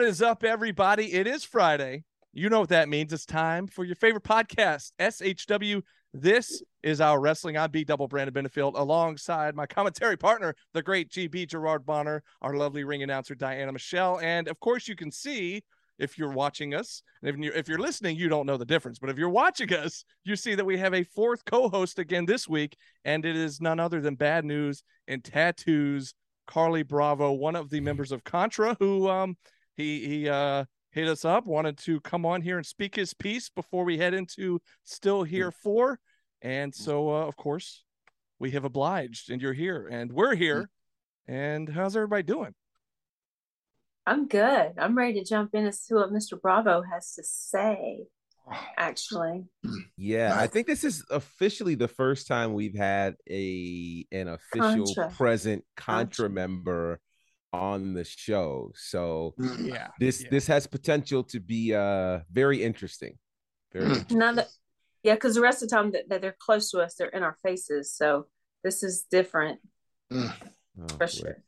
What is up, everybody? It is Friday. You know what that means. It's time for your favorite podcast, SHW. This is our wrestling. I'm B Double Brandon Benefield alongside my commentary partner, the great GB Gerard Bonner, our lovely ring announcer, Diana Michelle. And of course, you can see if you're watching us, and if you're, if you're listening, you don't know the difference. But if you're watching us, you see that we have a fourth co host again this week, and it is none other than Bad News and Tattoos, Carly Bravo, one of the members of Contra, who um, he he uh hit us up, wanted to come on here and speak his piece before we head into Still Here Four. And so, uh, of course, we have obliged, and you're here, and we're here. And how's everybody doing? I'm good. I'm ready to jump in and see what Mr. Bravo has to say. Actually, Yeah, I think this is officially the first time we've had a an official Contra. present Contra. Contra member on the show. So Yeah. this yeah. this has potential to be uh very interesting. Very Mm. interesting. now that yeah, because the rest of the time that, that they're close to us, they're in our faces. So this is different Oh, for sure.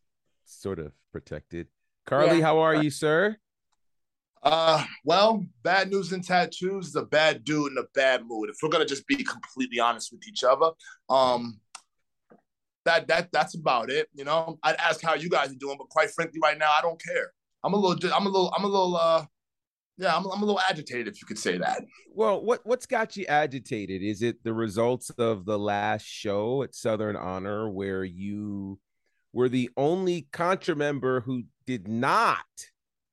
Sort of protected. Carly, Yeah. how are you, sir? Uh, well, bad news and tattoos is a bad dude in a bad mood. If we're gonna just be completely honest with each other, um, that that that's about it. You know, I'd ask how you guys are doing, but quite frankly, right now, I don't care. I'm a little, I'm a little, I'm a little, uh, yeah, I'm, I'm a little agitated, if you could say that. Well, what what's got you agitated? Is it the results of the last show at Southern Honor where you were the only Contra member who did not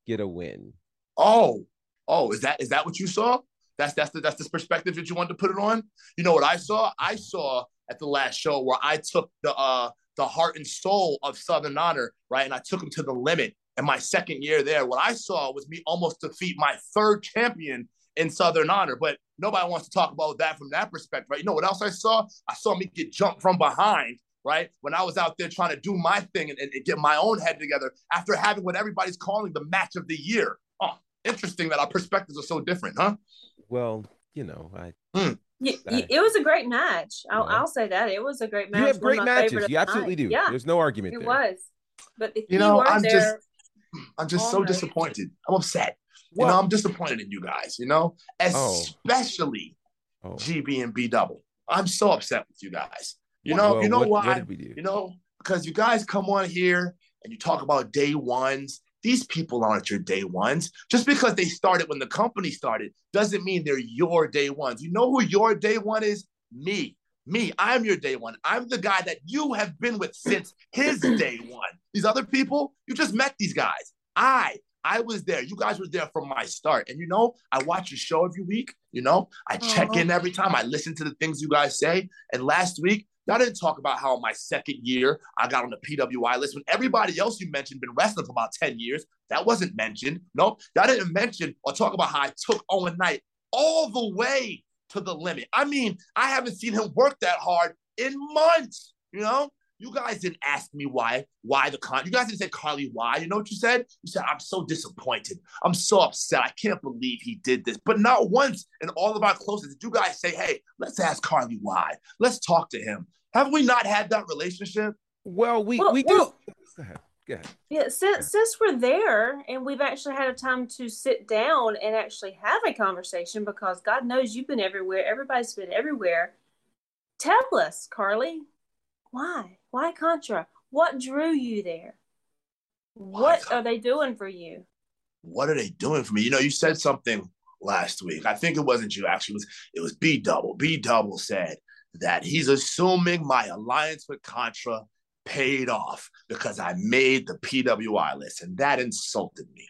get a win? Oh, oh, is that is that what you saw? That's that's the that's the perspective that you wanted to put it on. You know what I saw? I saw at the last show where I took the uh the heart and soul of Southern Honor, right? And I took him to the limit. And my second year there, what I saw was me almost defeat my third champion in Southern Honor. But nobody wants to talk about that from that perspective, right? You know what else I saw? I saw me get jumped from behind, right? When I was out there trying to do my thing and, and get my own head together after having what everybody's calling the match of the year. Oh, interesting that our perspectives are so different, huh? Well, you know, I Y- y- Right. it was a great match. I'll, Yeah. I'll say that it was a great match. you have great of my favorite matches. You absolutely night. do. Yeah, There's no argument it there. was. But if You you, know, I'm there, just- I'm just oh so night. disappointed. I'm upset. You know, I'm disappointed in you guys, you know, Oh. especially Oh, GB and B double. I'm so upset with you guys. You well, know, you know what, why? What did we do? You know, because you guys come on here and you talk about day ones. These people aren't your day ones. Just because they started when the company started doesn't mean they're your day ones. You know who your day one is? Me. Me. I'm your day one. I'm the guy that you have been with since his day one. These other people, you just met these guys. I, I was there. You guys were there from my start. And you know, I watch your show every week. You know, I check Aw. in every time. I listen to the things you guys say. And last week, Y'all didn't talk about how in my second year I got on the PWI list when everybody else you mentioned been wrestling for about 10 years. That wasn't mentioned. Nope. Y'all didn't mention or talk about how I took Owen Knight all the way to the limit. I mean, I haven't seen him work that hard in months. You know, you guys didn't ask me why, why the con. You guys didn't say Carly why. You know what you said? You said I'm so disappointed. I'm so upset. I can't believe he did this. But not once in all of our closest did you guys say, "Hey, let's ask Carly why. Let's talk to him." Have we not had that relationship? Well, we Well- we do. well- Go ahead. Go ahead. Yeah, since since we're there and we've actually had a time to sit down and actually have a conversation because God knows you've been everywhere, everybody's been everywhere. Tell us, Carly, why? Why Contra? What drew you there? What Con- are they doing for you? What are they doing for me? You know, you said something last week. I think it wasn't you. Actually, it was it was B Double. B Double said that he's assuming my alliance with Contra paid off because I made the PWI list, and that insulted me.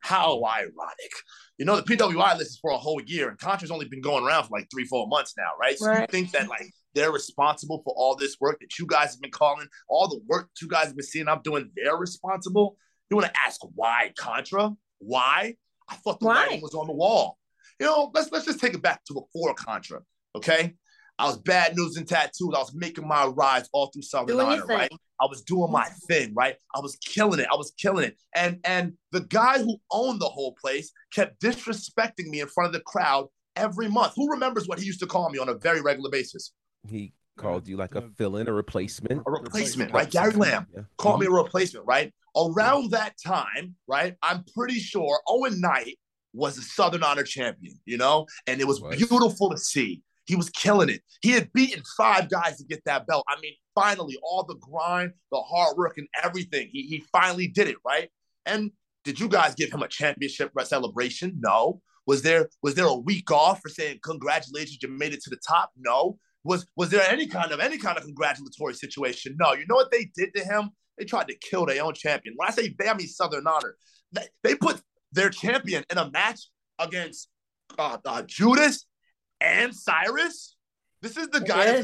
How ironic. You know, the PWI list is for a whole year, and Contra's only been going around for like three, four months now, right? So you think that like they're responsible for all this work that you guys have been calling, all the work that you guys have been seeing I'm doing, they're responsible? You want to ask why Contra? Why? I thought the Why? writing was on the wall. You know, let's let's just take it back to before Contra. Okay. I was bad news and tattoos. I was making my rides all through Southern Doing Honor, right? I was doing my mm-hmm. thing, right? I was killing it. I was killing it. And and the guy who owned the whole place kept disrespecting me in front of the crowd every month. Who remembers what he used to call me on a very regular basis? He called you like a fill-in, a replacement. A replacement, Replacement. right? Gary Lamb Yeah. called me a mm-hmm. replacement, right? Around that time, right? I'm pretty sure Owen Knight was a Southern Honor champion, you know, and it was, Was. beautiful to see. He was killing it. He had beaten five guys to get that belt. I mean, finally, all the grind, the hard work, and everything. He, he finally did it, right? And did you guys give him a championship celebration? No. Was there was there a week off for saying congratulations, you made it to the top? No. Was was there any kind of any kind of congratulatory situation? No. You know what they did to him? They tried to kill their own champion. When I say they, Southern Honor. They, they put their champion in a match against uh, uh, Judas and Cyrus. This is the guy.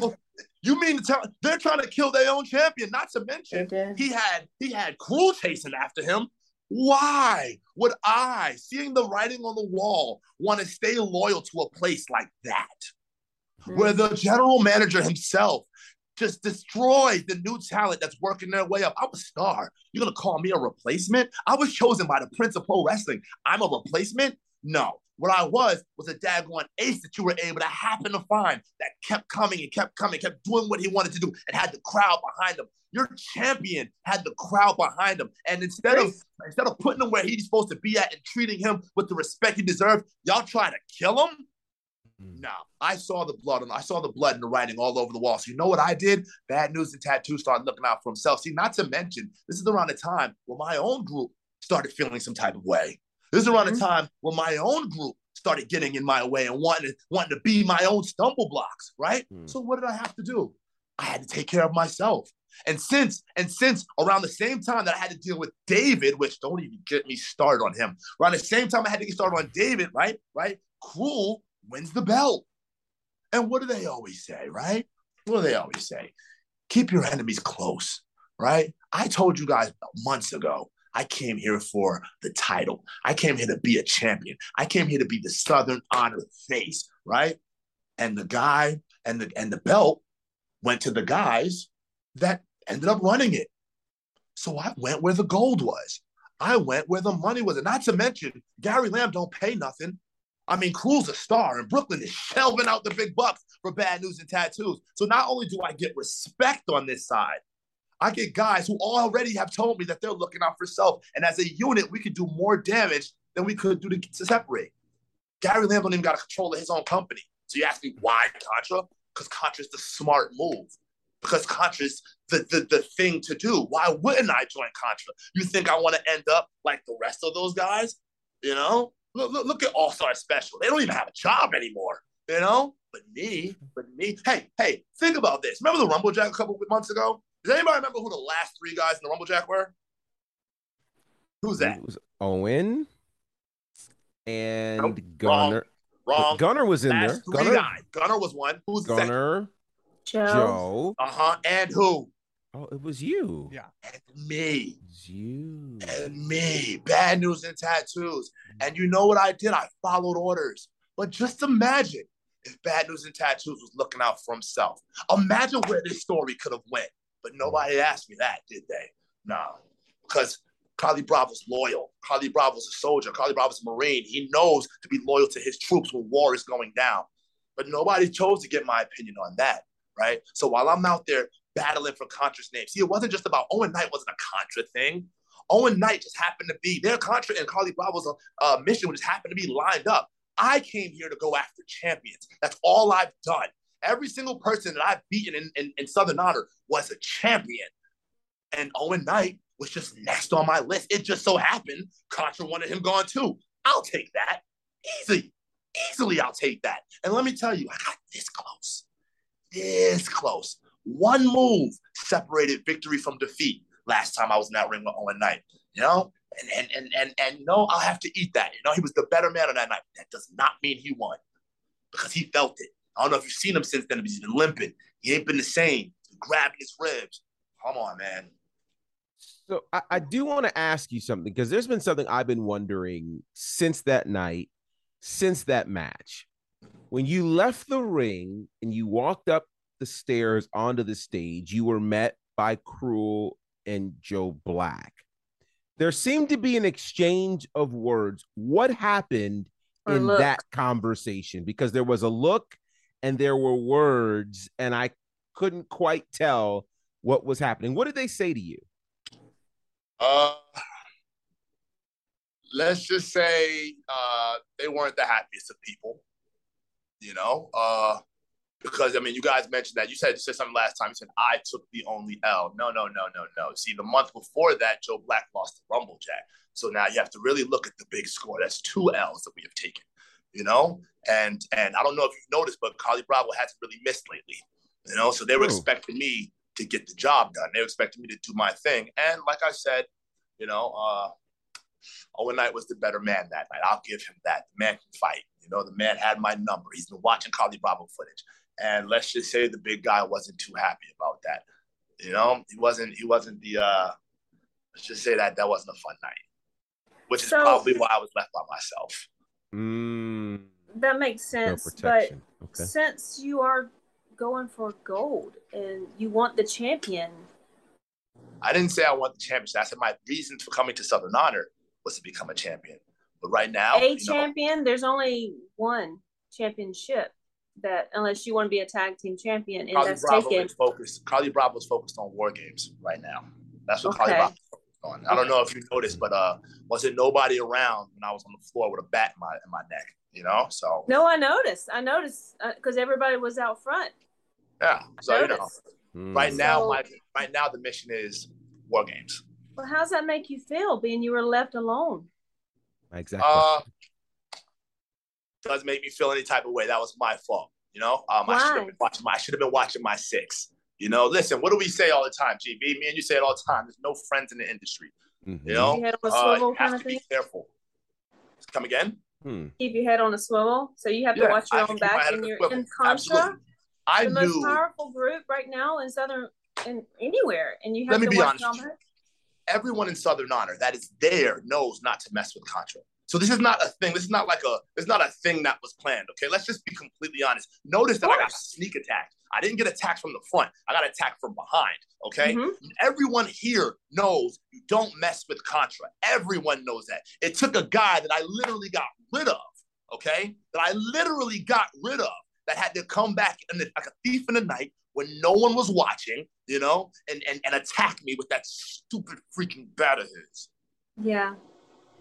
You mean to tell they're trying to kill their own champion? Not to mention he had he had Cruel chasing after him. Why would I, seeing the writing on the wall, want to stay loyal to a place like that, where the general manager himself just destroyed the new talent that's working their way up? I'm a star. You're gonna call me a replacement? I was chosen by the Prince of Pro Wrestling. I'm a replacement? No. What I was was a daggone ace that you were able to happen to find that kept coming and kept coming, kept doing what he wanted to do, and had the crowd behind him. Your champion had the crowd behind him, and instead of instead of putting him where he's supposed to be at and treating him with the respect he deserved, y'all try to kill him. Mm. No, I saw the blood and I saw the blood and the writing all over the wall. So you know what I did? Bad news and tattoo started looking out for himself. See, not to mention, this is around the time where my own group started feeling some type of way. This is around the Mhm. time when my own group started getting in my way and wanting to, wanting to be my own stumble blocks, right? Mm. So what did I have to do? I had to take care of myself. And since and since around the same time that I had to deal with David, which don't even get me started on him, around the same time I had to get started on David, right? Right? Cruel wins the belt. And what do they always say, right? What do they always say? Keep your enemies close, right? I told you guys months ago, I came here for the title. I came here to be a champion. I came here to be the Southern Honor face, right? And the guy and the and the belt went to the guys that ended up running it. So I went where the gold was. I went where the money was. And not to mention, Gary Lamb don't pay nothing. I mean, Cruel's a star, and Brooklyn is shelving out the big bucks for bad news and tattoos. So not only do I get respect on this side, I get guys who already have told me that they're looking out for self. And as a unit, we could do more damage than we could do to, to separate. Gary Lamb don't even got control of his own company. So you ask me why Contra? Because Contra's the smart move. Because Contra's the, the, the thing to do. Why wouldn't I join Contra? You think I want to end up like the rest of those guys? You know? Look, look, look at All Star Special. They don't even have a job anymore. You know? But me, but me. Hey, hey, think about this. Remember the Rumble Jack a couple months ago? Does anybody remember who the last three guys in the Rumble Jack were? Who's that? It was Owen and Nope, Gunner. Wrong. Gunner was in there. Last three Gunner, guys. Gunner was one. Who's the? Gunner, Joe. Joe. Uh huh. And who? Oh, it was you. Yeah. And me. It was you. and me. Bad news and tattoos. And you know what I did? I followed orders. But just imagine if Bad News and Tattoos was looking out for himself. Imagine where this story could have went. But nobody asked me that, did they? No. Because Carly Bravo's loyal. Carly Bravo's a soldier. Carly Bravo's a Marine. He knows to be loyal to his troops when war is going down. But nobody chose to get my opinion on that, right? So while I'm out there battling for Contra's name, see, it wasn't just about Owen Knight wasn't a Contra thing. Owen Knight just happened to be their Contra and Carly Bravo's uh, mission just happened to be lined up. I came here to go after champions. That's all I've done. Every single person that I've beaten in, in, in Southern Honor was a champion. And Owen Knight was just next on my list. It just so happened Contra wanted him gone too. I'll take that. Easy. Easily, I'll take that. And let me tell you, I got this close. This close. One move separated victory from defeat last time I was in that ring with Owen Knight. You know? And and and and and no, I'll have to eat that. You know, he was the better man on that night. That does not mean he won. Because he felt it. I don't know if you've seen him since then, but he's been limping. He ain't been the same. He's grabbing his ribs. Come on, man. So I, I do want to ask you something because there's been something I've been wondering since that night, since that match. When you left the ring and you walked up the stairs onto the stage, you were met by Cruel and Joe Black. There seemed to be an exchange of words. What happened Or in look. that conversation? Because there was a look and there were words, and I couldn't quite tell what was happening. What did they say to you? Uh, let's just say uh, they weren't the happiest of people. You know, uh, because I mean, you guys mentioned that you said you said something last time. You said I took the only L. No, no, no, no, no. See, the month before that, Joe Black lost the Rumble Jack. So now you have to really look at the big score. That's two L's that we have taken. You know, and and I don't know if you've noticed, but Carly Bravo hasn't really missed lately. You know, so they were Ooh. expecting me to get the job done. They were expecting me to do my thing. And like I said, you know, uh, Owen Knight was the better man that night. I'll give him that. The man can fight. You know, the man had my number. He's been watching Carly Bravo footage. And let's just say the big guy wasn't too happy about that. You know, he wasn't he wasn't the uh let's just say that that wasn't a fun night. Which is So- probably why I was left by myself. Mm, That makes no sense. But. Okay. since you are going for gold and you want the champion, I didn't say I want the championship. I said my reasons for coming to Southern Honor was to become a champion. But right now, a you know, champion, there's only one championship that unless you want to be a tag team champion and Carly that's Bravo taken. is focused. Carly Bravo is focused on war games right now. That's what Carly Okay. Bravo is focused on. I don't know if you noticed, but uh, wasn't nobody around when I was on the floor with a bat in my in my neck. You know, so No, I noticed. I noticed because everybody was out front. yeah. So you know, Mm. right now, So- my right now the mission is war games. Well, how's that make you feel being you were left alone? Exactly. Uh, doesn't make me feel any type of way. That was my fault. You know, um, I should have been watching. My, I should have been watching my six. You know, listen. What do we say all the time, GB? Me and you say it all the time. There's no friends in the industry. Mhm. You know, Keep your head on a Uh, swivel you kind have of to be thing. careful. Come again? Hmm. Keep your head on a swivel, so you have to watch your can own back. And you're in Contra, Absolutely. I the most powerful group right now in Southern and anywhere, and you Let have me to be watch honest your own back. everyone in Southern Honor that is there knows not to mess with Contra. So this is not a thing. This is not like a. It's not a thing that was planned. Okay, let's just be completely honest. Notice that I got sneak attacked. I didn't get attacked from the front. I got attacked from behind. Okay, Mhm. everyone here knows you don't mess with Contra. Everyone knows that. It took a guy that I literally got rid of. Okay, that I literally got rid of that had to come back in the, like a thief in the night when no one was watching, you know, and, and, and attack me with that stupid freaking bat of his. Yeah,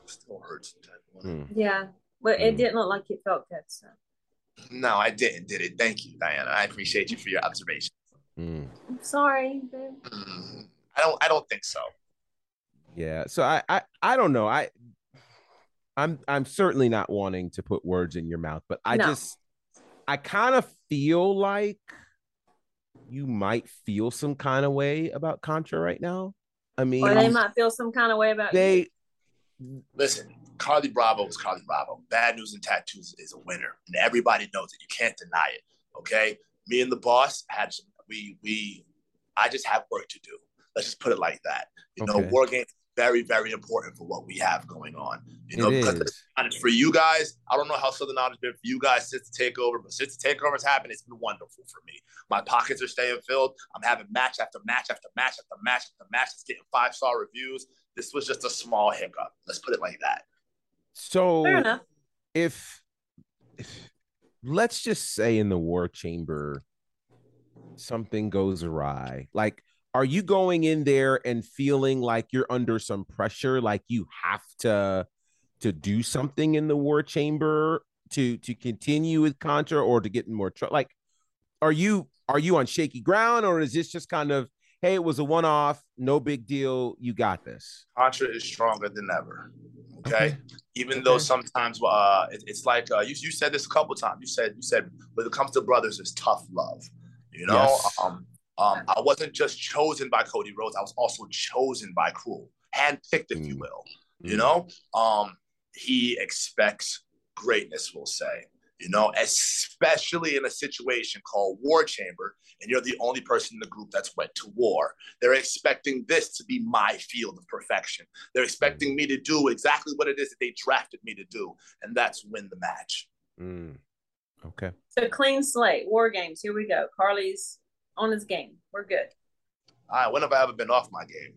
Still hurts. Hmm. yeah. But it Mm. didn't look like it felt good. So No, I didn't, did it. Thank you, Diana. I appreciate you for your observation. Hmm. I'm sorry, babe. Mm, I don't I don't think so. Yeah. So I, I I don't know. I I'm I'm certainly not wanting to put words in your mouth, but I No. just I kind of feel like you might feel some kind of way about Contra right now. I mean, Or they might feel some kind of way about you. they Listen, Carly Bravo is Carly Bravo. Bad News and Tattoos is a winner, and everybody knows it. You can't deny it. Okay, me and the boss had some. We we, I just have work to do. Let's just put it like that. You know, Okay. war games is very very important for what we have going on. You know, it because is. And for you guys, I don't know how Southern Honor has been for you guys since the takeover, but since the takeover's happened, it's been wonderful for me. My pockets are staying filled. I'm having match after match after match after match after match. It's getting five star reviews. This was just a small hiccup. Let's put it like that. So if, if let's just say in the war chamber something goes awry like are you going in there and feeling like you're under some pressure like you have to to do something in the war chamber to to continue with contra or to get in more trouble like are you are you on shaky ground or is this just kind of hey it was a one-off no big deal you got this Contra is stronger than ever. Okay. Okay. Even though sometimes uh, it, it's like uh, you, you said this a couple times. You said you said when it comes to brothers, it's tough love. You know, Yes. um, um, I wasn't just chosen by Cody Rhodes. I was also chosen by Cruel, handpicked, if you Mm. will. You know, um, he expects greatness. We'll say. You know, especially in a situation called War Chamber, and you're the only person in the group that's went to war. They're expecting this to be my field of perfection. They're expecting me to do exactly what it is that they drafted me to do, and that's win the match. Mm. okay So clean slate, war games. Here we go. Carly's on his game. We're good. All right, when have I ever been off my game?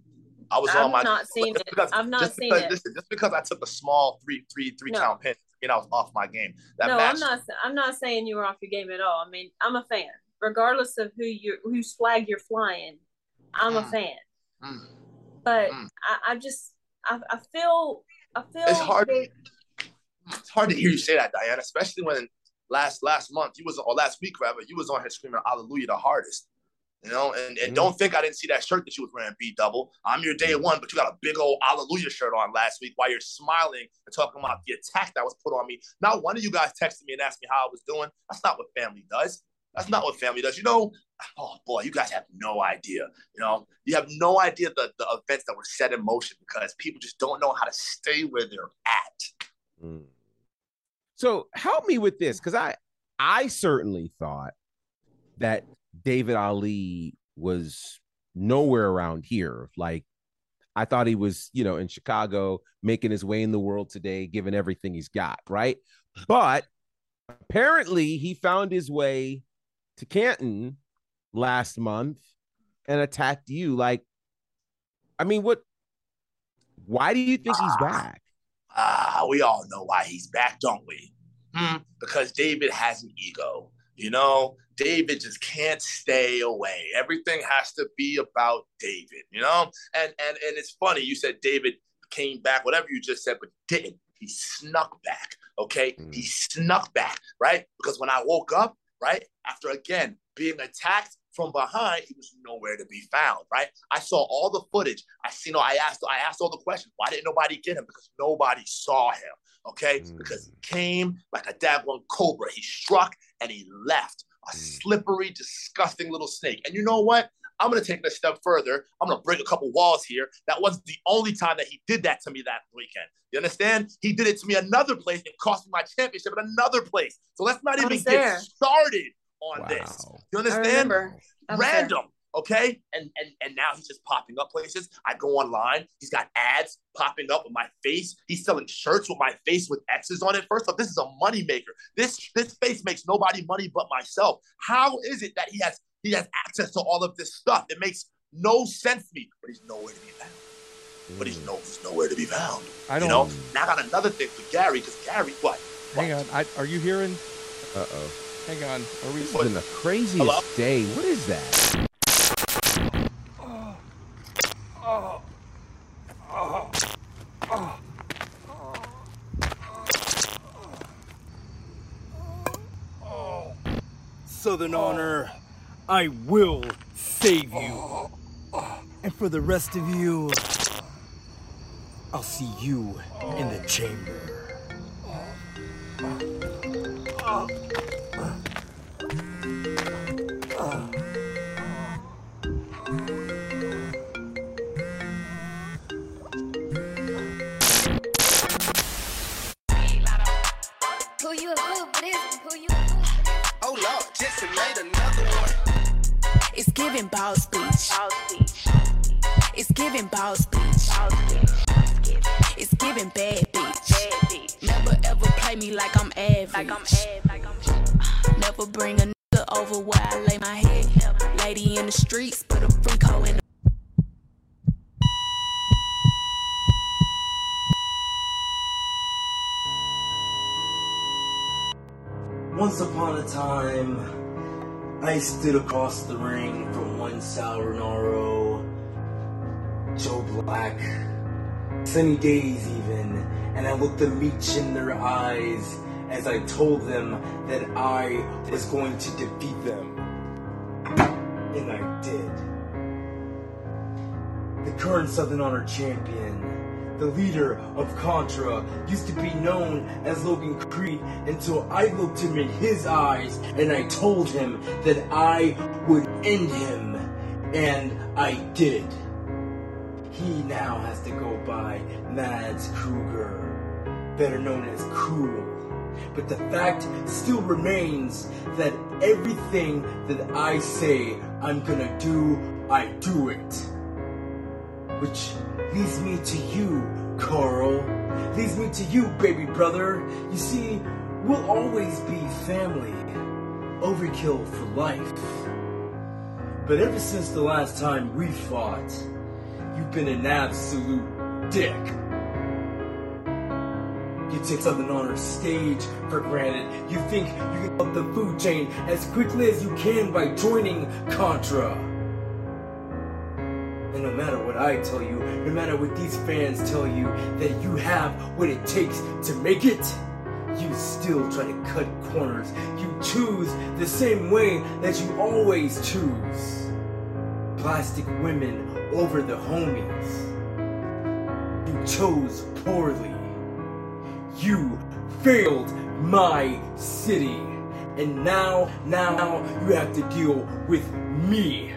I was I've on my. not seen it. because- I've not just seen because, it. Listen, just because I took a small three, three, three No. count pin, mean I was off my game. That no, match, I'm not. I'm not saying you were off your game at all. I mean, I'm a fan, regardless of who you whose flag you're flying. I'm a Mm. fan, Mm. but Mm. I, I just I, I feel I feel It's hard. that- It's hard to hear you say that, Diana, especially when last last month you was or last week rather you was on here screaming Hallelujah the hardest. You know, and, and Mhm. don't think I didn't see that shirt that you was wearing B double. I'm your day one, but you got a big old Hallelujah shirt on last week while you're smiling and talking about the attack that was put on me. Not one of you guys texted me and asked me how I was doing. That's not what family does. That's not what family does. You know, oh boy, you guys have no idea. You know, you have no idea the, the events that were set in motion because people just don't know how to stay where they're at. Mm. So help me with this, because I I certainly thought that David Ali was nowhere around here. Like I thought he was, you know, in Chicago, making his way in the world today, given everything he's got, right? But apparently he found his way to Canton last month and attacked you. Like, I mean, what why do you think he's back? Ah, we all know why he's back, don't we? Hmm, because David has an ego. You know, David just can't stay away. Everything has to be about David, you know? And and and it's funny, you said David came back, whatever you just said, but didn't. He snuck back. Okay. Mm. He snuck back, right? Because when I woke up, right, after again being attacked from behind, he was nowhere to be found, right? I saw all the footage. I seen I asked I asked all the questions. Why didn't nobody get him? Because nobody saw him. Okay, Mm. because he came like a daggone cobra. He struck and he left. A Mm. slippery, disgusting little snake. And you know what? I'm gonna take it a step further. I'm gonna break a couple walls here. That wasn't the only time that he did that to me that weekend. You understand? He did it to me another place and cost me my championship at another place. So let's not I even was get started on this. You understand? remember. I was there. Random okay and and and now he's just popping up places i go online he's got ads popping up with my face he's selling shirts with my face with x's on it first off this is a money maker this this face makes nobody money but myself how is it that he has he has access to all of this stuff it makes no sense to me but he's nowhere to be found but he's, no, he's nowhere to be found I don't know now i got another thing for gary because gary what hang on. I, are you hearing? Uh oh. Hang on. Are we? This has been the craziest Hello? day. What is that? Southern Honor, I will save you. And for the rest of you, I'll see you in the chamber. Looked them each in their eyes as I told them that I was going to defeat them. And I did. The current Southern Honor champion, the leader of Contra, used to be known as Logan Creed until I looked him in his eyes and I told him that I would end him. And I did. He now has to go by Mads Kruger, better known as Cruel. But the fact still remains that everything that I say I'm gonna do, I do it. Which leads me to you, Carl. Leads me to you, baby brother. You see, we'll always be family. Overkill for life. But ever since the last time we fought, you've been an absolute dick. You take something on Honor stage for granted. You think you can up the food chain as quickly as you can by joining Contra. And no matter what I tell you, no matter what these fans tell you, that you have what it takes to make it, you still try to cut corners. You choose the same way that you always choose. Plastic women over the homies. You chose poorly. You failed my city. And now, now you have to deal with me.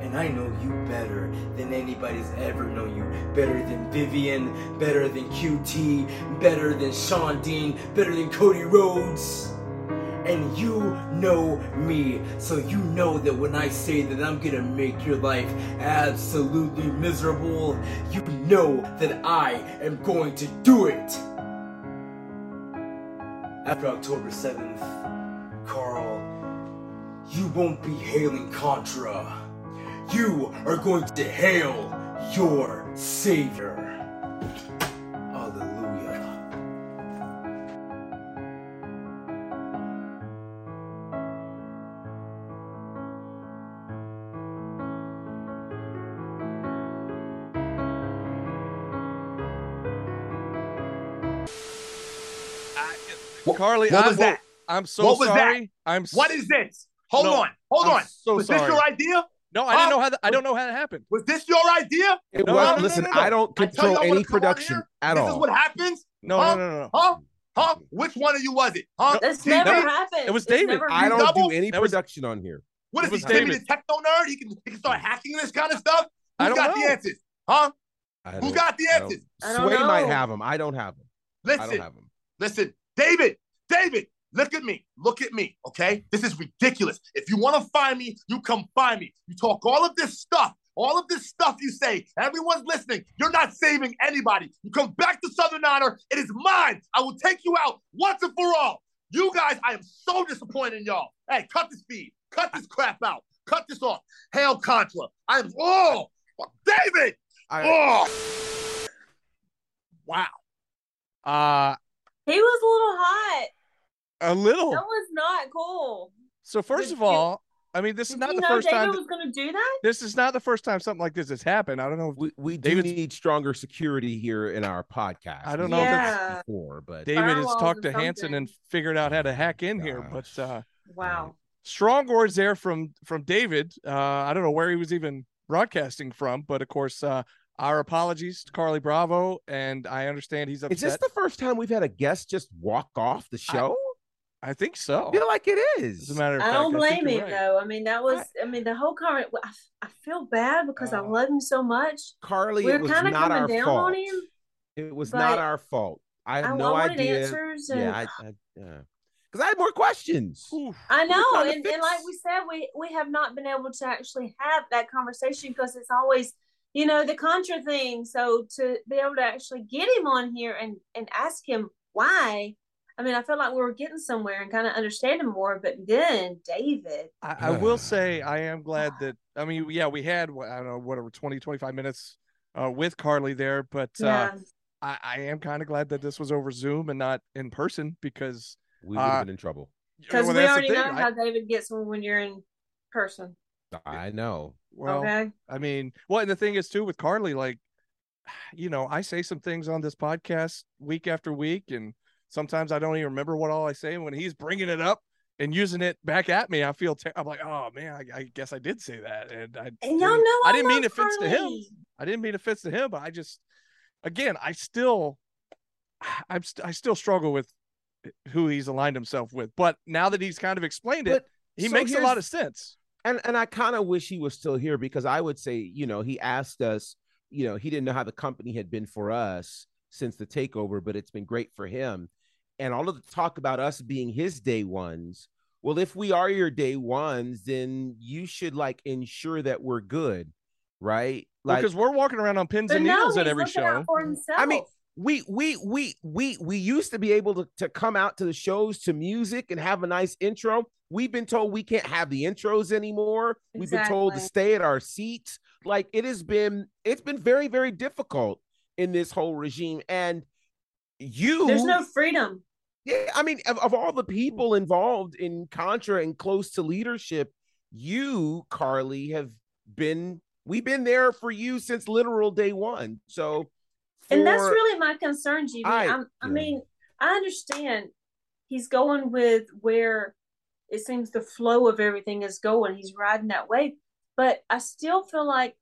And I know you better than anybody's ever known you. Better than Vivian, better than QT, better than Sean Dean, better than Cody Rhodes. And you know me, so you know that when I say that I'm gonna make your life absolutely miserable, you know that I am going to do it. After October 7th, Carl, you won't be hailing Contra. You are going to hail your Savior. Carly, what I was that? I'm so What was that? sorry. I'm What s- is this? Hold No, on, hold I'm on. so was this your idea? No, I didn't know how. That, I don't know how that happened. Was this your idea? It No, was, no, no, listen, no, no. I don't control y'all any wanna come on production at all. this is what happens? No, Huh? no, no, no, no. Huh? Huh? Which one of you was it? Huh? This See, never happened. it was David. I don't double? do any That was- production on here. What It is was he, Timmy David. the techno nerd? He can he can start hacking this kind of stuff. I Who's don't got know. the answers? Huh? I Who's got the I don't- answers? I don't Sway might have them. I don't have them. I don't Listen, have them. listen, David, David, look at me, look at me, okay? This is ridiculous. If you want to find me, you come find me. You talk all of this stuff, all of this stuff you say, everyone's listening. You're not saving anybody. You come back to Southern Honor, it is mine. I will take you out once and for all. You guys, I am so disappointed in y'all. Hey, cut this feed, cut this crap out, cut this off. Hail Contra. I am, oh, David, I, oh. Wow. Uh He was a little hot. A little. That was not cool. So first Did of you- all, I mean, this is not the know first David time. was going to do that? This is not the first time something like this has happened. I don't know. If we, we do need stronger security here in our podcast. I don't We know if it's- before, but David has talked or to Hanson and figured out how to hack in here, but uh Wow. strong words there from from David. Uh I don't know where he was even broadcasting from, but of course, uh our apologies to Carly Bravo, and I understand he's upset. is this the first time we've had a guest just walk off the show? I think so. I feel like it is. As a matter of I fact, don't blame you're him right. though. I mean, that was. I mean, the whole comment. I, I feel bad because I Uh, love him so much. Carly, We're it was kind of not coming our down fault. on him. It was not our fault. I I, have I no wanted idea. answers. And Yeah, I, I yeah. Because I had more questions. I know, and, and like we said, we we have not been able to actually have that conversation because it's always, you know, the contra thing. So to be able to actually get him on here and and ask him why, I mean, I feel like we were getting somewhere and kind of understanding more. But then David, I, I will say I am glad that I mean, yeah, we had I don't know whatever 20, 25 minutes uh, with Carly there, but uh, I, I am kind of glad that this was over Zoom and not in person because We would have Uh, been in trouble. because well, we already thing, know I- how David gets when when you're in person. I know. well, okay, I mean, well, and the thing is too with Carly, like, you know, I say some things on this podcast week after week, and sometimes I don't even remember what all I say. When he's bringing it up and using it back at me, I feel ter- I'm like, oh man, I, I guess I did say that, and I and y'all didn't- know I I didn't mean love offense to him. I didn't mean offense to him, but I just, again, I still, I'm st- I still struggle with who he's aligned himself with. But now that he's kind of explained it, But he so makes a lot of sense. and and I kind of wish he was still here because I would say, you know, he asked us, you know, he didn't know how the company had been for us since the takeover, but it's been great for him. And all of the talk about us being his day ones. Well, if we are your day ones, then you should like ensure that we're good, right? Like Because we're walking around on pins But and no, needles at every show. I mean, we we we we we used to be able to, to come out to the shows to music and have a nice intro. We've been told we can't have the intros anymore. We've been told to stay at our seats. Like it has been, it's been very, very difficult. in this whole regime. And you There's no freedom. Yeah, I mean, of, of all the people involved in Contra and close to leadership, you, Carly, have been we've been there for you since literal day one. So and that's really my concern, GB. I- I mean, I understand he's going with where it seems the flow of everything is going. He's riding that wave, but I still feel like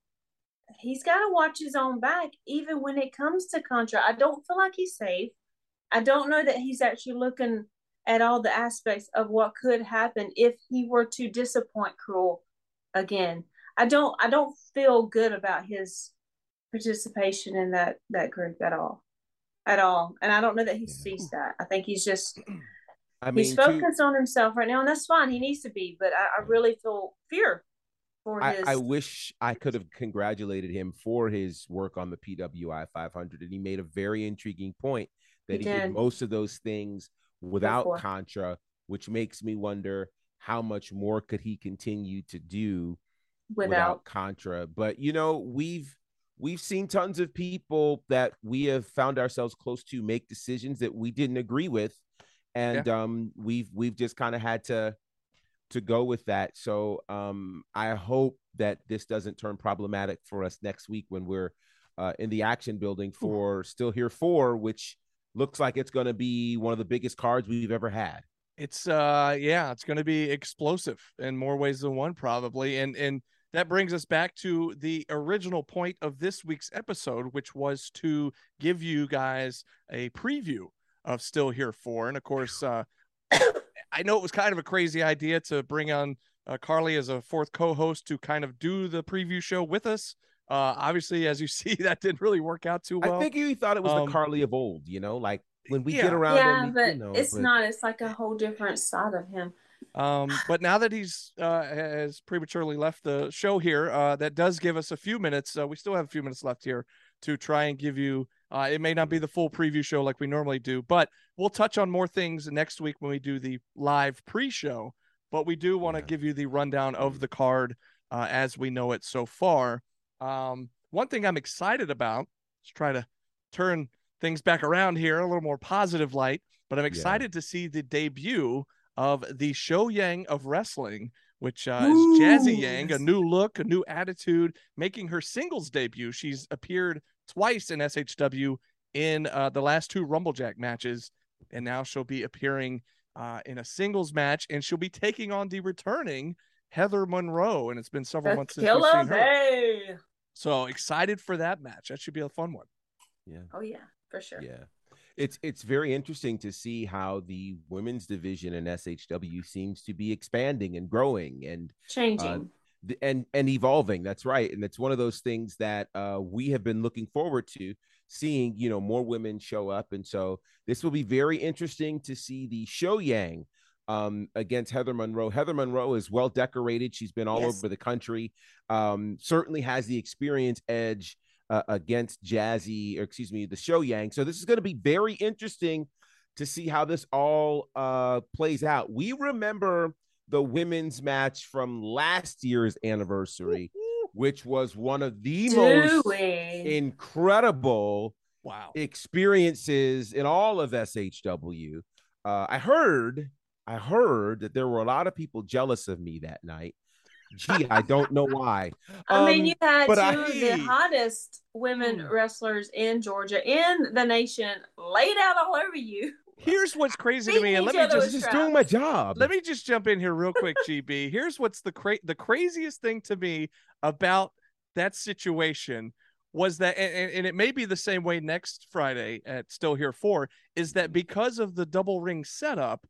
he's got to watch his own back, even when it comes to Contra. I don't feel like he's safe. I don't know that he's actually looking at all the aspects of what could happen if he were to disappoint Cruel again. I don't. I don't feel good about his participation in that that group at all, at all. And I don't know that he sees that. I think he's just I he's mean, to- focused on himself right now, and that's fine. He needs to be, but I, I really feel fear for I, his. I wish I could have congratulated him for his work on the PWI 500, and he made a very intriguing point that He he, did did. most of those things without for. Contra, which makes me wonder how much more could he continue to do without, Contra. But you know, we've we've seen tons of people that we have found ourselves close to make decisions that we didn't agree with, and um, we've we've just kind of had to to go with that. So um, I hope that this doesn't turn problematic for us next week when we're uh, in the action building for Still Here Four, which looks like it's going to be one of the biggest cards we've ever had. It's uh yeah, it's going to be explosive in more ways than one probably and and that brings us back to the original point of this week's episode which was to give you guys a preview of Still Here 4 and of course uh I know it was kind of a crazy idea to bring on uh, Carly as a fourth co-host to kind of do the preview show with us. Uh obviously as you see that didn't really work out too well. I think you thought it was um, the Carly of old, you know, like when we yeah. get around. yeah, him, but you know, it's but- not. It's like a whole different side of him. Um, but now that he's uh, has prematurely left the show here, uh, that does give us a few minutes. Uh, we still have a few minutes left here to try and give you. Uh, it may not be the full preview show like we normally do, but we'll touch on more things next week when we do the live pre-show. But we do want to Yeah. give you the rundown of the card uh, as we know it so far. Um, one thing I'm excited about. Let's try to turn things back around here, a little more positive light. But I'm excited to see the debut of the Show Yang of wrestling, which uh, is Jazzy Ooh, Yang, a new look, a new attitude, making her singles debut. She's appeared twice in SHW in uh, the last two Rumblejack matches, and now she'll be appearing uh, in a singles match, and she'll be taking on the returning Heather Monroe. And it's been several The months since we've Killer seen her. Bay. So excited for that match. That should be a fun one. Yeah. Oh yeah, for sure. Yeah. It's it's very interesting to see how the women's division in SHW seems to be expanding and growing and Changing. th- and and evolving. That's right. And it's one of those things that uh we have been looking forward to seeing, you know, more women show up. And so this will be very interesting to see the show yang um against Heather Monroe. Heather Monroe is well decorated. She's been all Yes. over the country. Um certainly has the experience edge uh, against Jazzy, or excuse me, the show Yang. So this is going to be very interesting to see how this all uh, plays out. We remember the women's match from last year's anniversary, which was one of the Do most we? incredible Wow. experiences in all of SHW. Uh, I heard, I heard that there were a lot of people jealous of me that night. Gee, I don't know why. I mean, Um, you had two but of the hottest women Hmm. wrestlers in Georgia, in the nation, laid out all over you. Here's what's crazy to me, and let me just with just doing my job. let me just jump in here real quick, GB. Here's what's the cra- the craziest thing to me about that situation was that, and, and- and it may be the same way next Friday at Still Here Four, is that because of the double ring setup,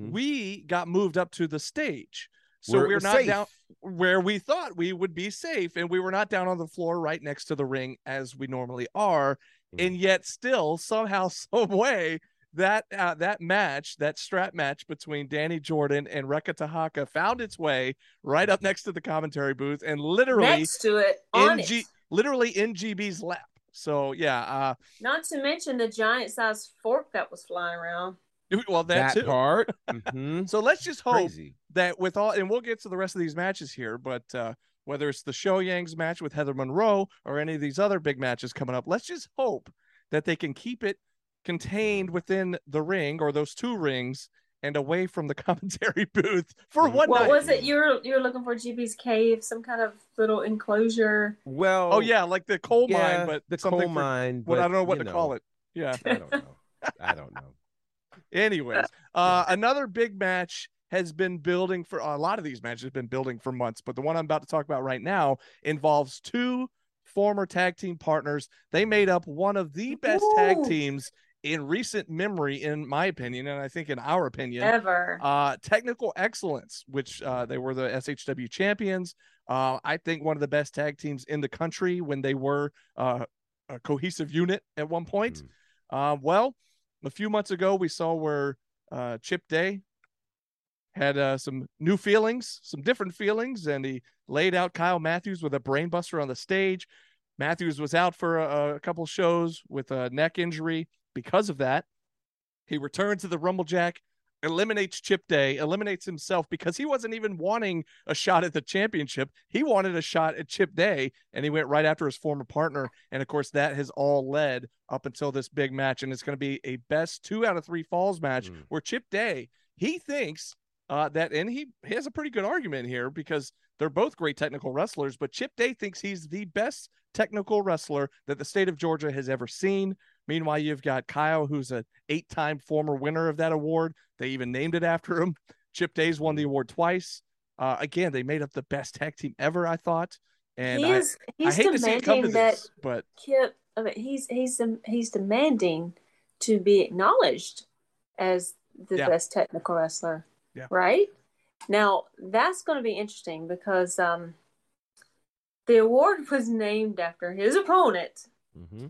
Mhm. we got moved up to the stage. So Where it we're not safe. down where we thought we would be safe, and we were not down on the floor right next to the ring as we normally are. Mhm. And yet, still somehow, some way, that uh, that match, that strap match between Danny Jordan and Reka Tehaka, found its way right up next to the commentary booth, and literally Next to it, on in G, it. literally in GB's lap. So yeah, uh, Not to mention the giant sized fork that was flying around. Well that, that too. part. Mhm. So let's just hope Crazy. that with all, and we'll get to the rest of these matches here, but uh, whether it's the Show Yangs match with Heather Monroe or any of these other big matches coming up. Let's just hope that they can keep it contained within the ring or those two rings and away from the commentary booth for one What night. was it? You were you were looking for GB's cave, some kind of little enclosure. Well, Oh yeah, like the coal yeah, mine, but the something coal for- mine. What I don't know what you to call it. Yeah. I don't know. I don't know. Anyways, uh, another big match has been building for a lot of these matches have been building for months, but the one I'm about to talk about right now involves two former tag team partners. They made up one of the best tag teams in recent memory, in my opinion, and I think in our opinion. Ever. Uh, technical excellence, which uh, they were the SHW champions. Uh, I think one of the best tag teams in the country when they were uh, a cohesive unit at one point. Uh, well, a few months ago, we saw where uh, Chip Day had uh, some new feelings, some different feelings, and he laid out Kyle Matthews with a brainbuster on the stage. Matthews was out for a, a couple shows with a neck injury because of that. He returned to the Rumble Jack, eliminates Chip Day, eliminates himself because he wasn't even wanting a shot at the championship. He wanted a shot at Chip Day, and he went right after his former partner. And of course, that has all led up until this big match. And it's going to be a best two out of three falls match Mm. where Chip Day, he thinks uh, that, and he, he has a pretty good argument here because they're both great technical wrestlers, but Chip Day thinks he's the best technical wrestler that the state of Georgia has ever seen. Meanwhile, you've got Kyle, who's an eight-time former winner of that award. They even named it after him. Chip Day's won the award twice. Uh, again, they made up the best tag team ever, I thought. And he I, is I he's hate to see it come to demanding that this, but Kip. I mean, he's he's he's demanding to be acknowledged as the Yeah. best technical wrestler. Yeah. Right now, that's going to be interesting because um, the award was named after his opponent, Mm-hmm.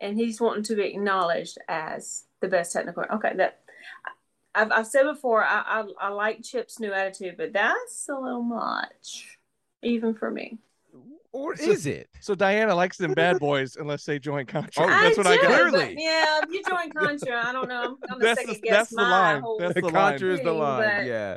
And he's wanting to be acknowledged as the best technical. Okay, that I've I've said before. I I, I like Chip's new attitude, but that's a little much, even for me. Or So- is it? so Diana likes them bad boys unless they join Contra. Oh, that's what I got. Clearly. yeah, if you join Contra, I don't know. I'm gonna second the- guess that's the my line. whole. That's The the line. contra is the line. but- Yeah.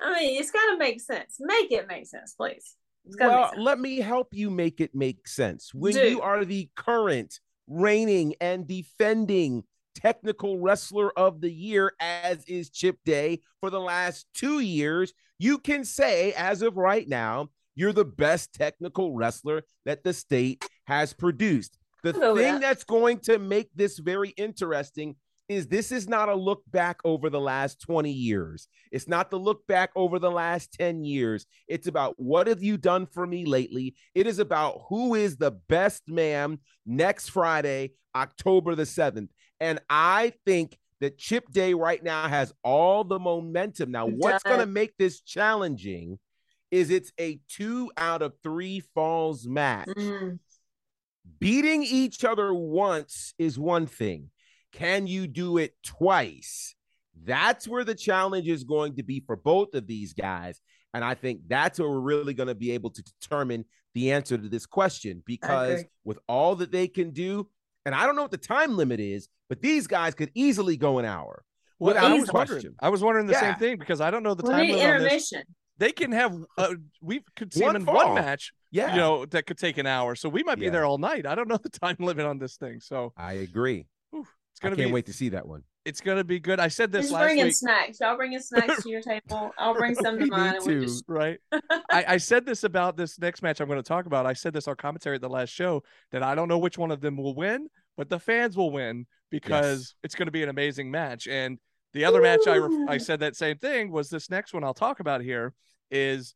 I mean, it's got to make sense. Make it make sense, please. Well, sense. let me help you make it make sense. When Do. you are the current reigning and defending technical wrestler of the year, as is Chip Day for the last two years, you can say, as of right now, you're the best technical wrestler that the state has produced. The I'll go with thing that. that's going to make this very interesting is this is not a look back over the last 20 years. It's not the look back over the last 10 years. It's about what have you done for me lately? It is about who is the best man next Friday, October the 7th. And I think that Chip Day right now has all the momentum. Now, what's going to make this challenging is it's a two out of three falls match Mm, beating each other once is one thing. Can you do it twice? That's where the challenge is going to be for both of these guys. And I think that's where we're really going to be able to determine the answer to this question because with all that they can do, and I don't know what the time limit is, but these guys could easily go an hour. Well, I was Easily. wondering. I was wondering the same thing because I don't know the we time need limit on this. They can have. Uh, we could see One them in fall. one match. Yeah. You know that could take an hour, so we might be Yeah. there all night. I don't know the time limit on this thing, so I agree. It's I gonna can't be. wait to see that one. It's gonna be good. I said this Just last bring in week. snacks. Y'all bring in snacks to your table. I'll bring some to mine. need And we to. just right? I, I said this about this next match I'm going to talk about. I said this on commentary at the last show that I don't know which one of them will win, but the fans will win because it's going to be an amazing match. And the other match I ref- I said that same thing was this next one I'll talk about here is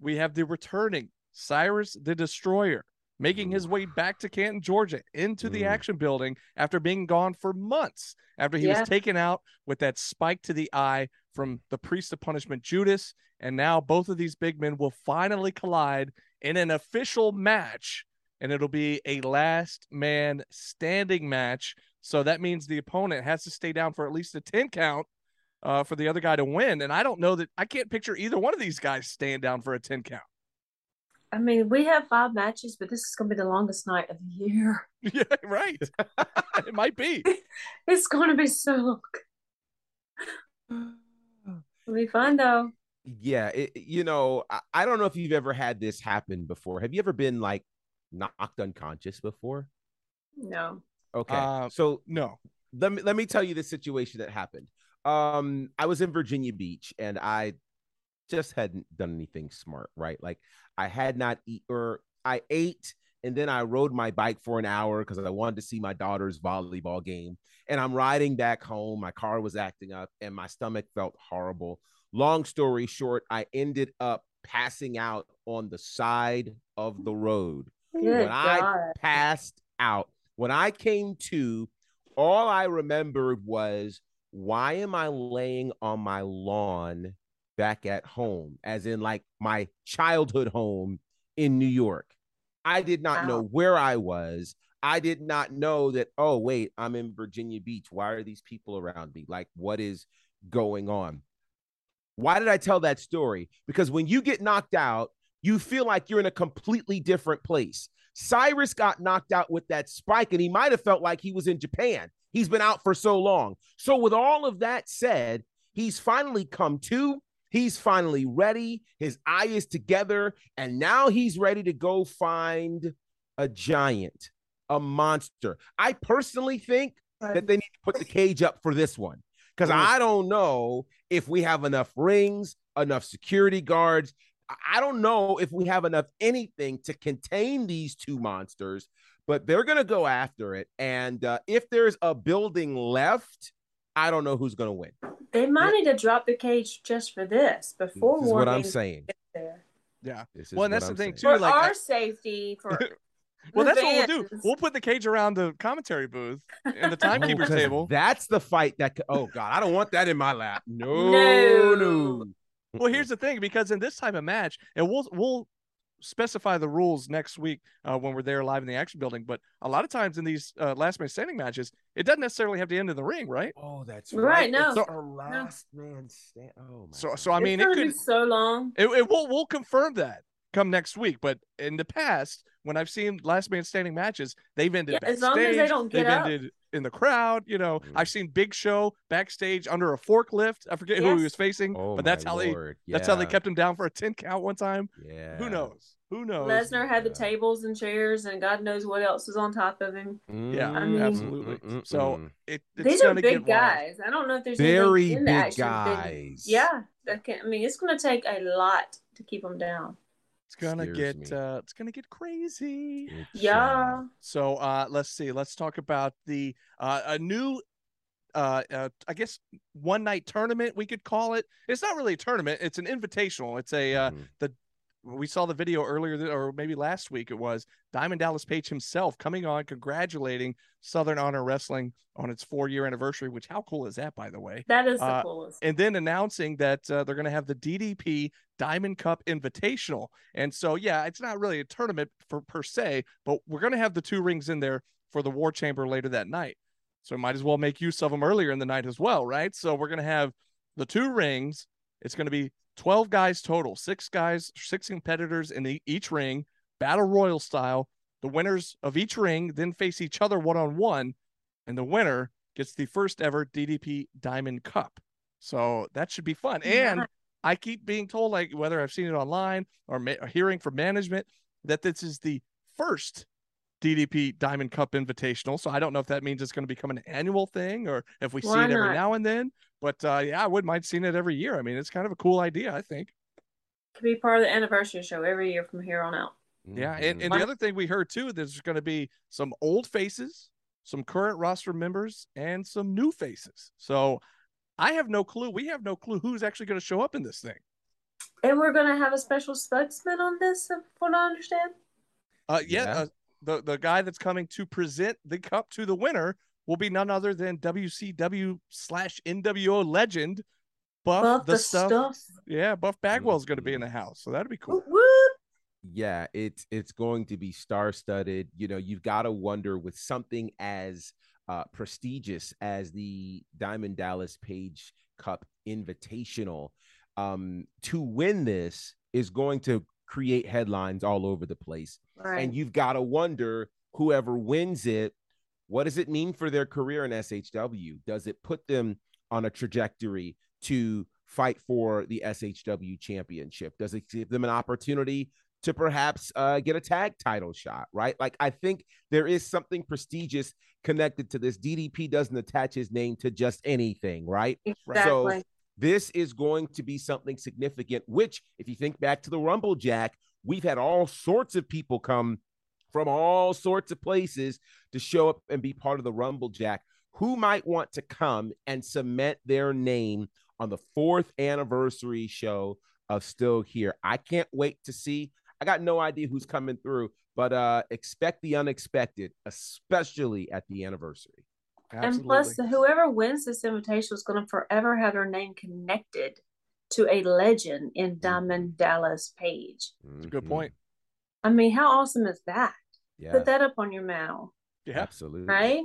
we have the returning Cyrus the Destroyer making his way back to Canton, Georgia, into the Mm. action building after being gone for months after he Yeah. was taken out with that spike to the eye from the priest of punishment Judas. And now both of these big men will finally collide in an official match, and it'll be a last man standing match. So that means the opponent has to stay down for at least a 10 count uh, for the other guy to win. And I don't know that I can't picture either one of these guys staying down for a 10 count. I mean, we have five matches, but this is going to be the longest night of the year. yeah, right. it might be. It's going to be so long. It'll be fun though. Yeah, it, you know, I, I don't know if you've ever had this happen before. Have you ever been like knocked unconscious before? No. Okay, Uh, so No. let me let me tell you the situation that happened. Um, I was in Virginia Beach and I just hadn't done anything smart, right? Like I had not eat or I ate and then I rode my bike for an hour because I wanted to see my daughter's volleyball game. And I'm riding back home. My car was acting up and my stomach felt horrible. Long story short, I ended up passing out on the side of the road Good when I passed out, when I came to, all I remembered was, why am I laying on my lawn back at home, as in like my childhood home in New York? I did not know where I was. I did not know that, oh, wait, I'm in Virginia Beach. Why are these people around me? Like, what is going on? Why did I tell that story? Because when you get knocked out, you feel like you're in a completely different place. Cyrus got knocked out with that spike, and he might have felt like he was in Japan. He's been out for so long. So, with all of that said, he's finally come to. He's finally ready. His eye is together, and now he's ready to go find a giant, a monster. I personally think that they need to put the cage up for this one because I don't know if we have enough rings, enough security guards. I- don't know if we have enough anything to contain these two monsters, but they're going to go after it. And uh, if there's a building left, I don't know who's going to win. They might need to drop the cage just for this before This is what I'm saying. gets. Yeah. This is Well, and that's I'm the thing, saying. too. For like, our I- safety, for Well, the that's what we'll do. We'll put the cage around the commentary booth and the timekeeper's 'cause table. That's the fight that. could- Oh God, I don't want that in my lap. No, No. no. Well, here's the thing, because in this type of match, and we'll we'll specify the rules next week uh, when we're there live in the action building. But a lot of times in these uh, last man standing matches, it doesn't necessarily have to end in the ring, right? Oh, that's Right, no. It's So- a last man stand. Oh my. So God. so I mean, it's it could be so long. it, it will we'll confirm that come next week. But in the past, when I've seen last man standing matches, they've ended Yeah, as long as they don't they've get up. ended in the crowd. You know, Mm. I've seen Big Show backstage under a forklift. I forget who he was facing, Oh, but that's my how they Lord. that's how they kept him down for a ten count one time. Yeah. Who knows? Who knows? Lesnar had the Yeah. tables and chairs, and God knows what else is on top of him. Yeah, I mean- absolutely. Mm, So mm, it, it's These are gonna big get wild. guys. I don't know if there's Very anything in big action that- guys. Yeah, that can, I mean, it's going to take a lot to keep them down. It's gonna Scares get me. uh, it's gonna get crazy. It Yeah. shall. So uh, let's see. Let's talk about the uh, a new. Uh, uh, I guess one night tournament we could call it. It's not really a tournament. It's an invitational. It's a uh, Mhm. We saw the video earlier, th- or maybe last week it was Diamond Dallas Page himself coming on, congratulating Southern Honor Wrestling on its four year anniversary. Which how cool is that, by the way? That is the Uh, coolest. and then announcing that uh, they're going to have the DDP Diamond Cup Invitational. And so, yeah, it's not really a tournament for per se, but we're going to have the two rings in there for the War Chamber later that night. So, might as well make use of them earlier in the night as well, right? So, we're going to have the two rings. It's going to be 12 guys total, six guys, six competitors in the, each ring, battle royal style. The winners of each ring then face each other one on one, and the winner gets the first ever DDP Diamond Cup. So that should be fun. And Nice. I keep being told, like whether I've seen it online or, ma- or hearing from management, that this is the first DDP Diamond Cup Invitational. So I don't know if that means it's going to become an annual thing or if we see Why it every not? now and then. But uh, yeah, I wouldn't mind seeing it every year. I mean, it's kind of a cool idea, I think. Could be part of the anniversary show every year from here on out. Yeah, and, Mhm. and the other thing we heard too, there's going to be some old faces, some current roster members, and some new faces. So I have no clue. We have no clue who's actually going to show up in this thing. And we're going to have a special spokesman on this, from what I understand. Uh, yeah, Yeah. The the guy that's coming to present the cup to the winner will be none other than WCW slash NWO legend Buff, Buff the, the stuff. stuff. Yeah, Buff Bagwell's going to be in the house, so that'd be cool. Whoop, whoop. yeah it's it's going to be star-studded you know you've got to wonder with something as uh prestigious as the diamond dallas page cup invitational um to win this is going to create headlines all over the place Right. and you've got to wonder whoever wins it what does it mean for their career in shw does it put them on a trajectory to fight for the SHW championship? Does it give them an opportunity to perhaps uh, get a tag title shot, right? Like, I think there is something prestigious connected to this. DDP doesn't attach his name to just anything, right? Exactly. So this is going to be something significant, which, if you think back to the Rumble Jack, we've had all sorts of people come from all sorts of places to show up and be part of the Rumble Jack. Who might want to come and cement their name on the fourth anniversary show of Still Here? I can't wait to see. I got no idea who's coming through, but uh expect the unexpected, especially at the anniversary. And plus, whoever wins this invitation is going to forever have their name connected to a legend in Diamond Dallas Page. That's a good Mhm. point. I mean, how awesome is that? Yeah, Put that up on your mantle, Yeah, absolutely. right?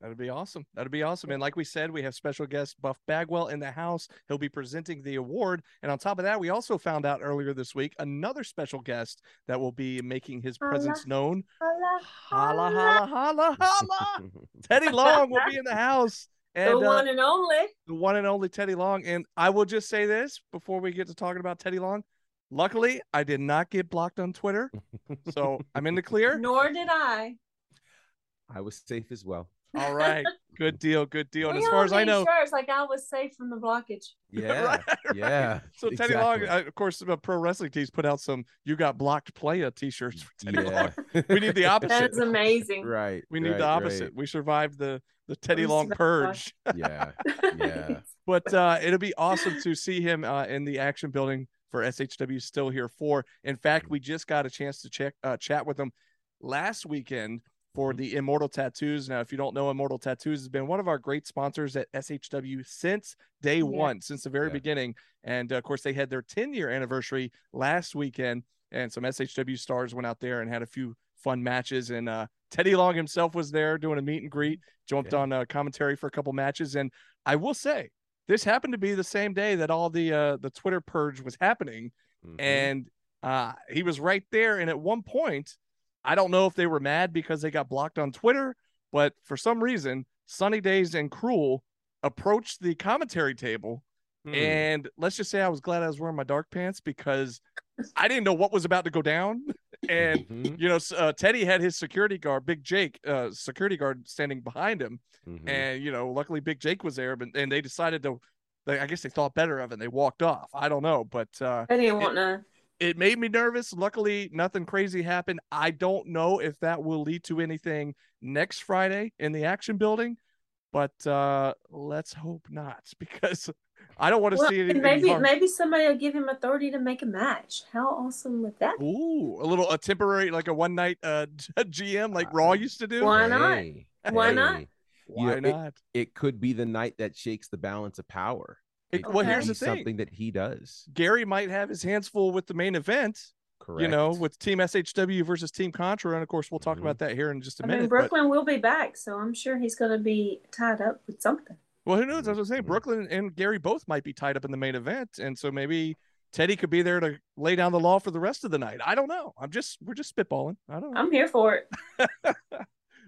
That'd be awesome. That'd be awesome. And like we said, we have special guest Buff Bagwell in the house. He'll be presenting the award. And on top of that, we also found out earlier this week another special guest that will be making his Holla. presence known. Holla, Holla, holla, holla, holla. Teddy Long will be in the house. And the uh, one and only. the one and only Teddy Long. And I will just say this before we get to talking about Teddy Long. Luckily, I did not get blocked on Twitter. So I'm in the clear. Nor did I. I was safe as well. All right. Good deal. Good deal. And We as far as I know, sure it's like I was safe from the blockage. Yeah, Right, yeah. so Teddy Long, exactly. uh, of course, the pro wrestling tees put out some "You Got Blocked" playa T-shirts for Teddy yeah. Long. We need the opposite. that is amazing. right. We need right, the opposite. right. We survived the the Teddy Long purge. Yeah, yeah. but uh, it'll be awesome to see him uh, in the action building for SHW Still Here Four. In fact, we just got a chance to check uh, chat with him last weekend for the Immortal Tattoos. Now, if you don't know, Immortal Tattoos has been one of our great sponsors at SHW since day one, since the very Yeah. beginning. And uh, of course, they had their 10 year anniversary last weekend, and some SHW stars went out there and had a few fun matches. And uh, Teddy Long himself was there doing a meet and greet, jumped Yeah. on uh, commentary for a couple matches. And I will say, this happened to be the same day that all the uh, the Twitter purge was happening, Mhm. and uh, he was right there. And at one point, I don't know if they were mad because they got blocked on Twitter, but for some reason, Sunny Days and Cruel approached the commentary table. Hmm. And let's just say I was glad I was wearing my dark pants because I didn't know what was about to go down. And Mhm, you know, uh, Teddy had his security guard, Big Jake, uh, security guard standing behind him, mhm. and you know, luckily Big Jake was there. But and they decided to, they, I guess they thought better of it. and They walked off. I don't know, but uh, I didn't want to. It made me nervous. Luckily, nothing crazy happened. I don't know if that will lead to anything next Friday in the action building, but uh, let's hope not because I don't want to Well, see it. and maybe maybe somebody will give him authority to make a match. How awesome would that be? Ooh, a little a temporary like a one night uh GM like Raw used to do. Why not? Hey, Why not? hey, Why You know, it- not? It could be the night that shakes the balance of power. It- well, here's the thing. something that he does. Gary might have his hands full with the main event, Correct. you know, with Team SHW versus Team Contra, and of course we'll talk Mhm. about that here in just a I minute. mean, but- Brooklyn will be back, so I'm sure he's going to be tied up with something. Well, who knows? I was saying, Mhm. Brooklyn and Gary both might be tied up in the main event, and so maybe Teddy could be there to lay down the law for the rest of the night. I don't know. I'm just we're just spitballing. I don't know. I'm here for it.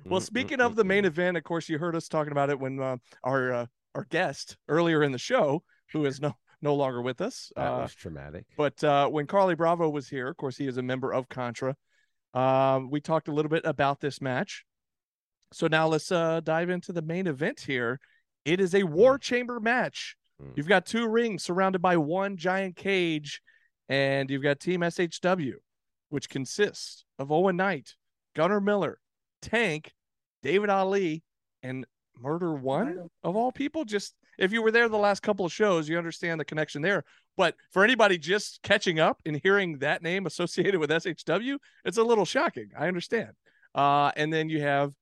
well, Mm, speaking of the main mm. event, of course, you heard us talking about it when uh, our uh, our guest earlier in the show, who is no no longer with us, that uh, was traumatic. but uh, when Carly Bravo was here, of course, he is a member of Contra. Um, we talked a little bit about this match. So now let's uh, dive into the main event here. It is a War Chamber match. Mm. You've got two rings surrounded by one giant cage, and you've got Team SHW, which consists of Owen Knight, Gunnar Miller, Tank, David Ali, and Murder One of all people. Just if you were there the last couple of shows, you understand the connection there. But for anybody just catching up and hearing that name associated with SHW, it's a little shocking. I understand. Uh, and then you have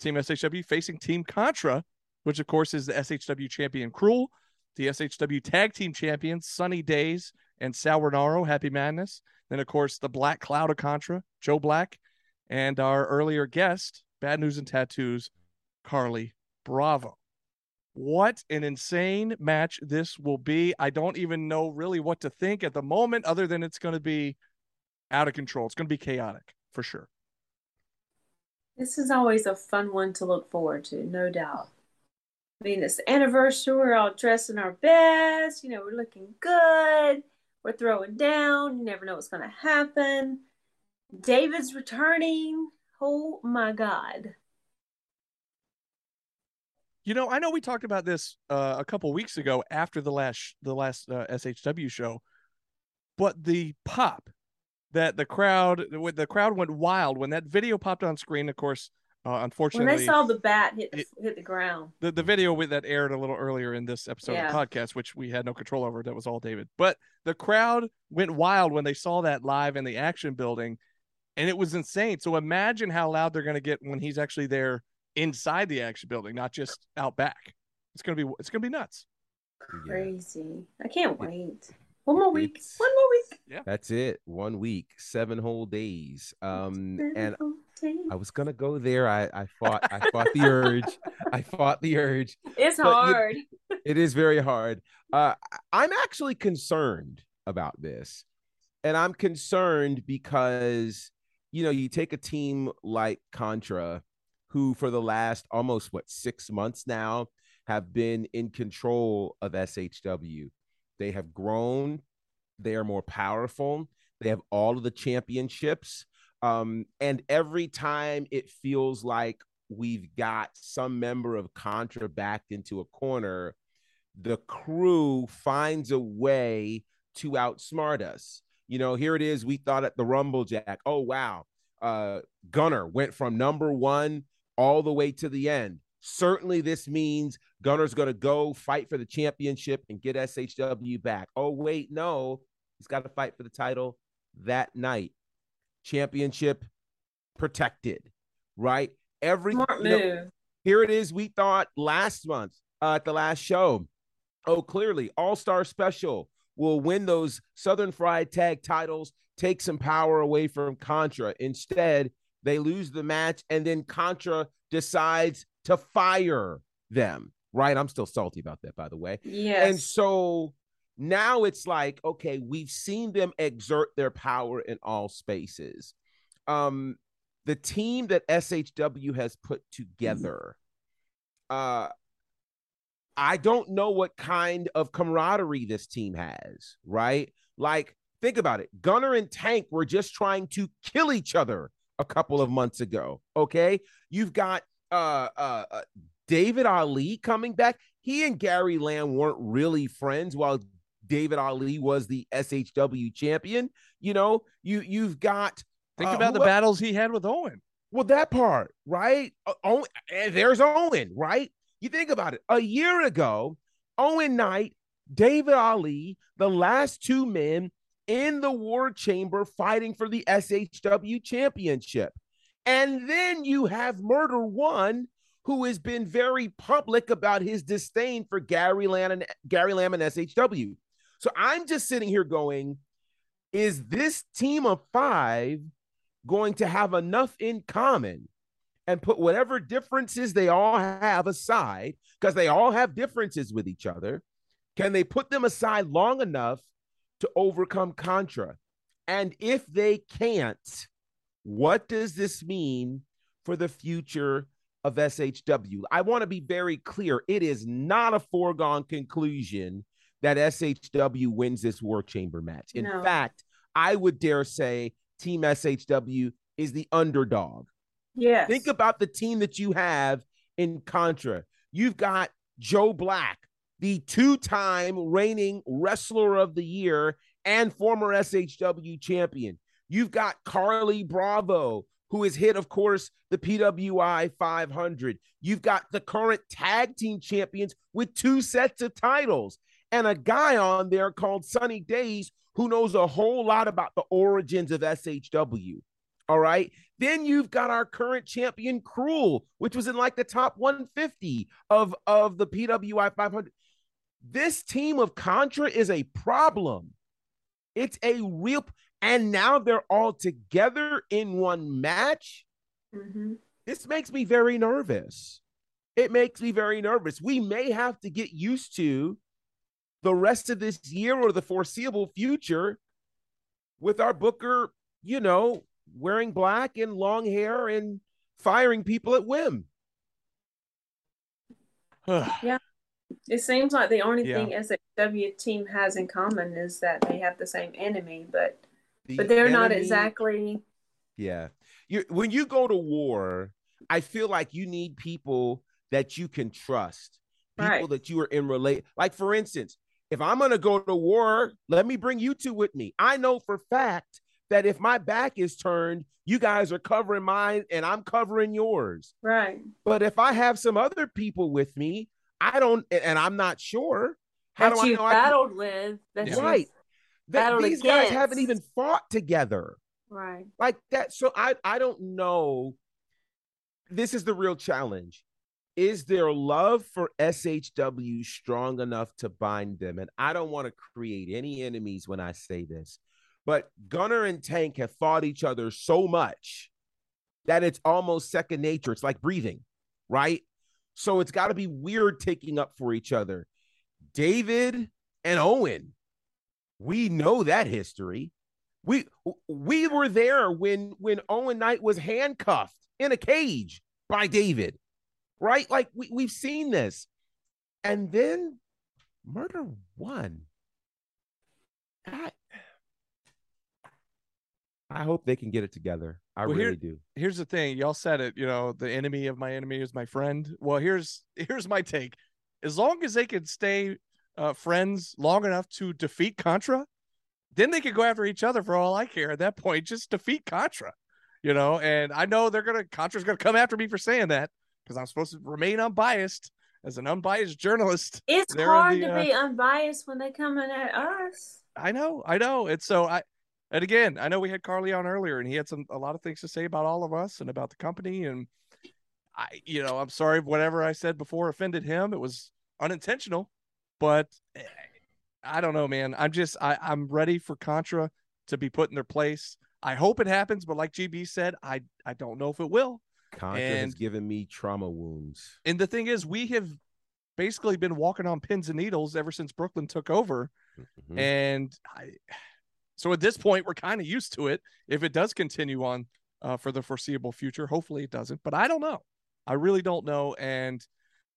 Team SHW facing Team Contra, which of course is the SHW champion Cruel, the SHW tag team champions Sunny Days and Sal Renaro, Happy Madness. Then of course the Black Cloud of Contra, Joe Black, and our earlier guest, Bad News and Tattoos, Carly Bravo. What an insane match this will be. I don't even know really what to think at the moment, other than it's going to be out of control. It's going to be chaotic for sure. This is always a fun one to look forward to, no doubt. I mean, it's anniversary. We're all dressed in our best. You know, we're looking good. We're throwing down. You never know what's going to happen. David's returning. Oh my God. You know, I know we talked about this uh, a couple weeks ago after the last the last uh, SHW show, but the pop that the crowd the crowd went wild when that video popped on screen. Of course, uh, unfortunately, When they saw the bat hit the, it- hit the ground. the, the video with that aired a little earlier in this episode Yeah. of the podcast, which we had no control over. That was all David. But the crowd went wild when they saw that live in the action building, and it was insane. So imagine how loud they're going to get when he's actually there inside the action building, not just out back. It's gonna be it's gonna be nuts. Yeah. Crazy. I can't wait. One more week. It's- One more week. Yeah. That's it. One week, seven whole days. Um, and I was gonna go there. I I fought I fought the urge. I fought the urge. It's but you- hard. It is very hard. Uh, I- I'm actually concerned about this, and I'm concerned because you know you take a team like Contra, who for the last almost what six months now have been in control of SHW. They have grown. They are more powerful. They have all of the championships. Um, and every time it feels like we've got some member of Contra backed into a corner, the crew finds a way to outsmart us. You know, here it is. We thought at the Rumble Jack, oh, wow. Uh, Gunner went from number one all the way to the end. Certainly, this means Gunner's going to go fight for the championship and get SHW back. Oh, wait, no. He's got to fight for the title that night. Championship protected, right? Every Smart you know, here it is. We thought last month uh, at the last show. Oh, clearly, All Star Special will win those Southern Fried Tag titles, take some power away from Contra. Instead, they lose the match, and then Contra decides to fire them. Right? I'm still salty about that, by the way. Yes. And so now it's like, okay, we've seen them exert their power in all spaces. Um, the team that SHW has put together, uh, I don't know what kind of camaraderie this team has, right? Like, think about it. Gunner and Tank were just trying to kill each other a couple of months ago. Okay. You've got uh uh, uh David Ali coming back. He and Gary Lamb weren't really friends while David Ali was the SHW champion. You know, you you've got Think uh, about the who el- battles he had with Owen. well, that part, right? Owen, and there's Owen, right? You think about it. A year ago, Owen Knight, David Ali, the last two men in the war chamber fighting for the SHW championship. And then you have Murder One, who has been very public about his disdain for Gary Lamb and Gary Lamb and SHW. So I'm just sitting here going, is this team of five going to have enough in common and put whatever differences they all have aside, because they all have differences with each other? Can they put them aside long enough to overcome Contra? And if they can't, what does this mean for the future of SHW? I want to be very clear. It is not a foregone conclusion that SHW wins this War Chamber match. In No. fact, I would dare say Team SHW is the underdog. yes. Think about the team that you have in Contra. You've got Joe Black, the two time reigning wrestler of the year and former SHW champion. You've got Carly Bravo, who has hit, of course, the PWI 500. You've got the current tag team champions with two sets of titles, and a guy on there called Sunny Days who knows a whole lot about the origins of SHW. All right. Then you've got our current champion, Cruel, which was in like the top 150 of, of the PWI 500. This team of Contra is a problem. It's a real, and now they're all together in one match. hmm This makes me very nervous. It makes me very nervous. We may have to get used to the rest of this year or the foreseeable future with our booker, you know, wearing black and long hair and firing people at whim. It seems like the only Yeah. thing SXW team has in common is that they have the same enemy, but The but they're not exactly Yeah. You when you go to war, I feel like you need people that you can trust. People Right. that you are in relate. Like for instance, if I'm gonna go to war, let me bring you two with me. I know for fact that if my back is turned, you guys are covering mine and I'm covering yours. right. But if I have some other people with me, I don't and I'm not sure. How That do I you've know I can- battled with. That's right? That battled these guys haven't even fought together Right. like that so i i don't know this is the real challenge is their love for shw strong enough to bind them and i don't want to create any enemies when i say this but gunner and tank have fought each other so much that it's almost second nature it's like breathing right so it's got to be weird taking up for each other david and owen we know that history we we were there when when Owen Knight was handcuffed in a cage by David, right? Like we we've seen this, and then murder one. I, I hope they can get it together. I Well, really here- do. Here's the thing, y'all said it. You know, the enemy of my enemy is my friend. Well, here's here's my take. As long as they can stay uh, friends long enough to defeat Contra, then they could go after each other for all I care. At that point, just defeat Contra. You know, and I know they're gonna Contra's gonna come after me for saying that because I'm supposed to remain unbiased as an unbiased journalist. It's hard the, to uh, be unbiased when they coming at us. I know, I know. And so I, and again, I know we had Carly on earlier, and he had some a lot of things to say about all of us and about the company. And I, you know, I'm sorry if whatever I said before offended him. It was unintentional, but eh, I don't know, man. I'm just I, I'm ready for Contra to be put in their place. I hope it happens, but like GB said, I I don't know if it will. Contra has given me trauma wounds. And the thing is, we have basically been walking on pins and needles ever since Brooklyn took over. Mhm. And I, so at this point, we're kind of used to it. If it does continue on uh, for the foreseeable future, hopefully it doesn't, but I don't know. I really don't know. And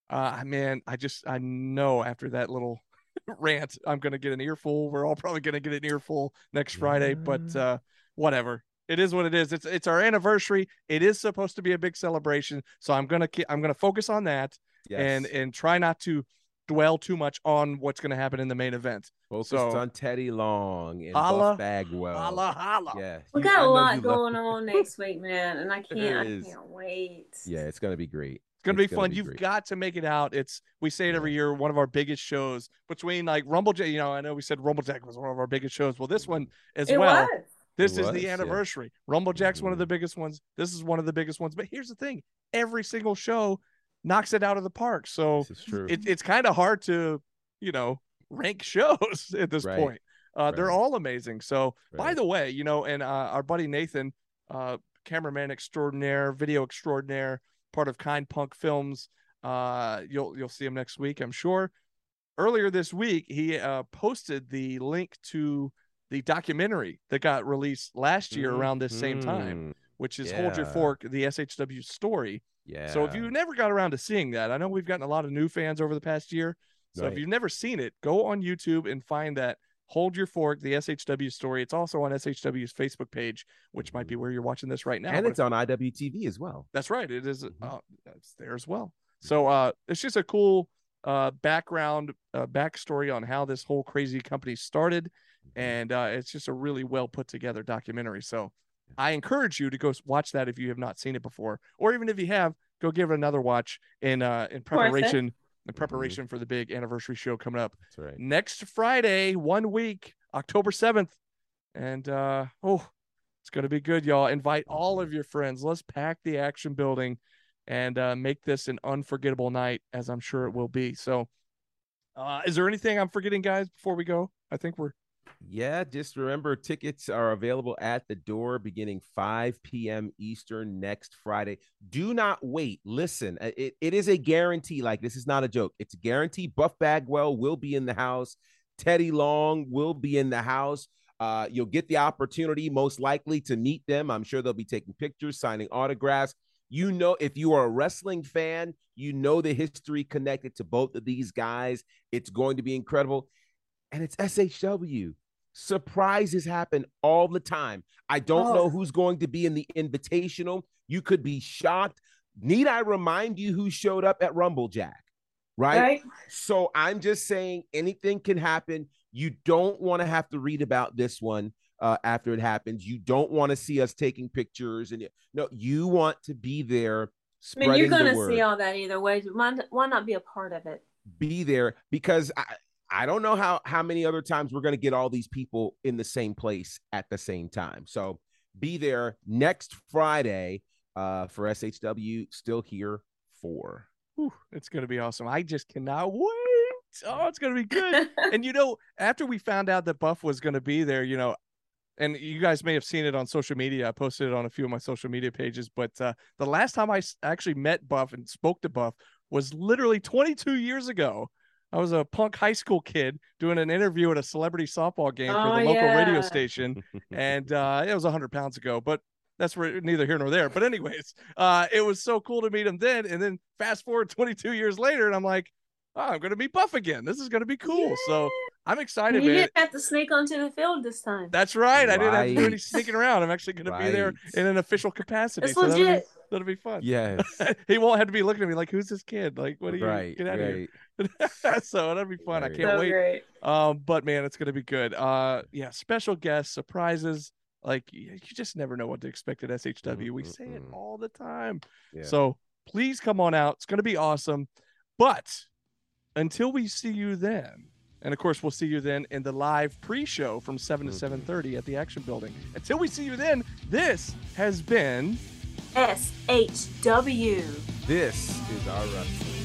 uh, man, I just, I know after that little rant, I'm going to get an earful. We're all probably going to get an earful next Friday, but uh, whatever. It is what it is. It's it's our anniversary. It is supposed to be a big celebration, so I'm gonna I'm gonna focus on that and and try not to dwell too much on what's going to happen in the main event. Focused so- on Teddy Long and Holla, Buff Bagwell. Holla, holla. Yeah, We you- got a lot you love- going on next week, man, and I can't. I can't wait. Yeah, it's gonna be great. It's gonna be It's fun. You've great. got to make it out. It's we say it every year. One of our biggest shows between like Rumblejack. You know, I know we said Rumble Jack was one of our biggest shows. Well, this one as It well. was. This It is was, the yeah. anniversary. Rumblejack's one of Mhm. the biggest ones. This is one of the biggest ones. But here's the thing: every single show knocks it out of the park. So This is true. it, it's kind of hard to, you know, rank shows at this Right. point. Uh, They're all amazing. So, by the way, you know, and uh, our buddy Nathan, uh, cameraman extraordinaire, video extraordinaire, part of Kind Punk Films. Uh, you'll you'll see him next week, I'm sure. Earlier this week, he uh, posted the link to the documentary that got released last year around this same time, Mhm. which is Hold Your Fork, the SHW story. Yeah. So if you've never got around to seeing that, I know we've gotten a lot of new fans over the past year. So if you've never seen it, go on YouTube and find that Hold Your Fork, the SHW story. It's also on SHW's Facebook page, which might be where you're watching this right now. Mm-hmm. and it's on IWTV as well. that's right. It is, Mhm. uh, it's there as well. So uh, it's just a cool uh, background, uh, backstory on how this whole crazy company started, Mm-hmm. and uh, it's just a really well put together documentary. So I encourage you to go watch that if you have not seen it before, or even if you have, go give it another watch in uh, in Worth it. preparation in preparation for the big anniversary show coming up That's right. next Friday, one week, October 7th. And uh oh, it's gonna be good, y'all. Invite all of your friends. Let's pack the action building and uh make this an unforgettable night, as I'm sure it will be. So uh is there anything I'm forgetting, guys, before we go? I think we're Yeah, just remember tickets are available at the door beginning 5 p.m. Eastern next Friday. Do not wait. Listen, uh, it, it is a guarantee. Like, this is not a joke. It's a guarantee. Buff Bagwell will be in the house. Teddy Long will be in the house. Uh, you'll get the opportunity, most likely, to meet them. I'm sure they'll be taking pictures, signing autographs. You know, if you are a wrestling fan, you know the history connected to both of these guys. It's going to be incredible. And it's SHW. Surprises happen all the time. I don't Oh. know who's going to be in the invitational. You could be shocked. Need I remind you who showed up at Rumble Jack? Right? Right? So I'm just saying anything can happen. You don't want to have to read about this one uh, after it happens. You don't want to see us taking pictures and no, you want to be there I mean, you're going to see all that either way. Why, why not be a part of it? be there because I I don't know how how many other times we're going to get all these people in the same place at the same time. So be there next Friday uh, for SHW. Still Here Four. Whew, it's going to be awesome. I just cannot wait. Oh, it's going to be good. and you know, after we found out that Buff was going to be there, you know, and you guys may have seen it on social media. I posted it on a few of my social media pages. But uh, the last time I actually met Buff and spoke to Buff was literally 22 years ago. I was a punk high school kid doing an interview at a celebrity softball game for Oh, the local radio station, and uh, it was 100 pounds ago. But that's where neither here nor there. But anyways, uh, it was so cool to meet him then. And then fast forward 22 years later, and I'm like, oh, I'm going to be Buff again. This is going to be cool. So I'm excited, you man. didn't have to sneak onto the field this time. That's right. I didn't have to do any sneaking around. I'm actually going to be there in an official capacity. It's so that'll be, legit. that'll be fun. Yes. he won't have to be looking at me like, "Who's this kid? Like, what are you? right. Get out of right. here!" so that'll be fun. I can't so wait. great. Um, but man, it's gonna be good. Uh, yeah, special guests, surprises. Like you just never know what to expect at SHW. We say it all the time. Yeah. So please come on out. It's gonna be awesome. But until we see you then, and of course we'll see you then in the live pre-show from seven to Mhm. seven thirty at the Action Building. Until we see you then, this has been SHW. This is our wrestling.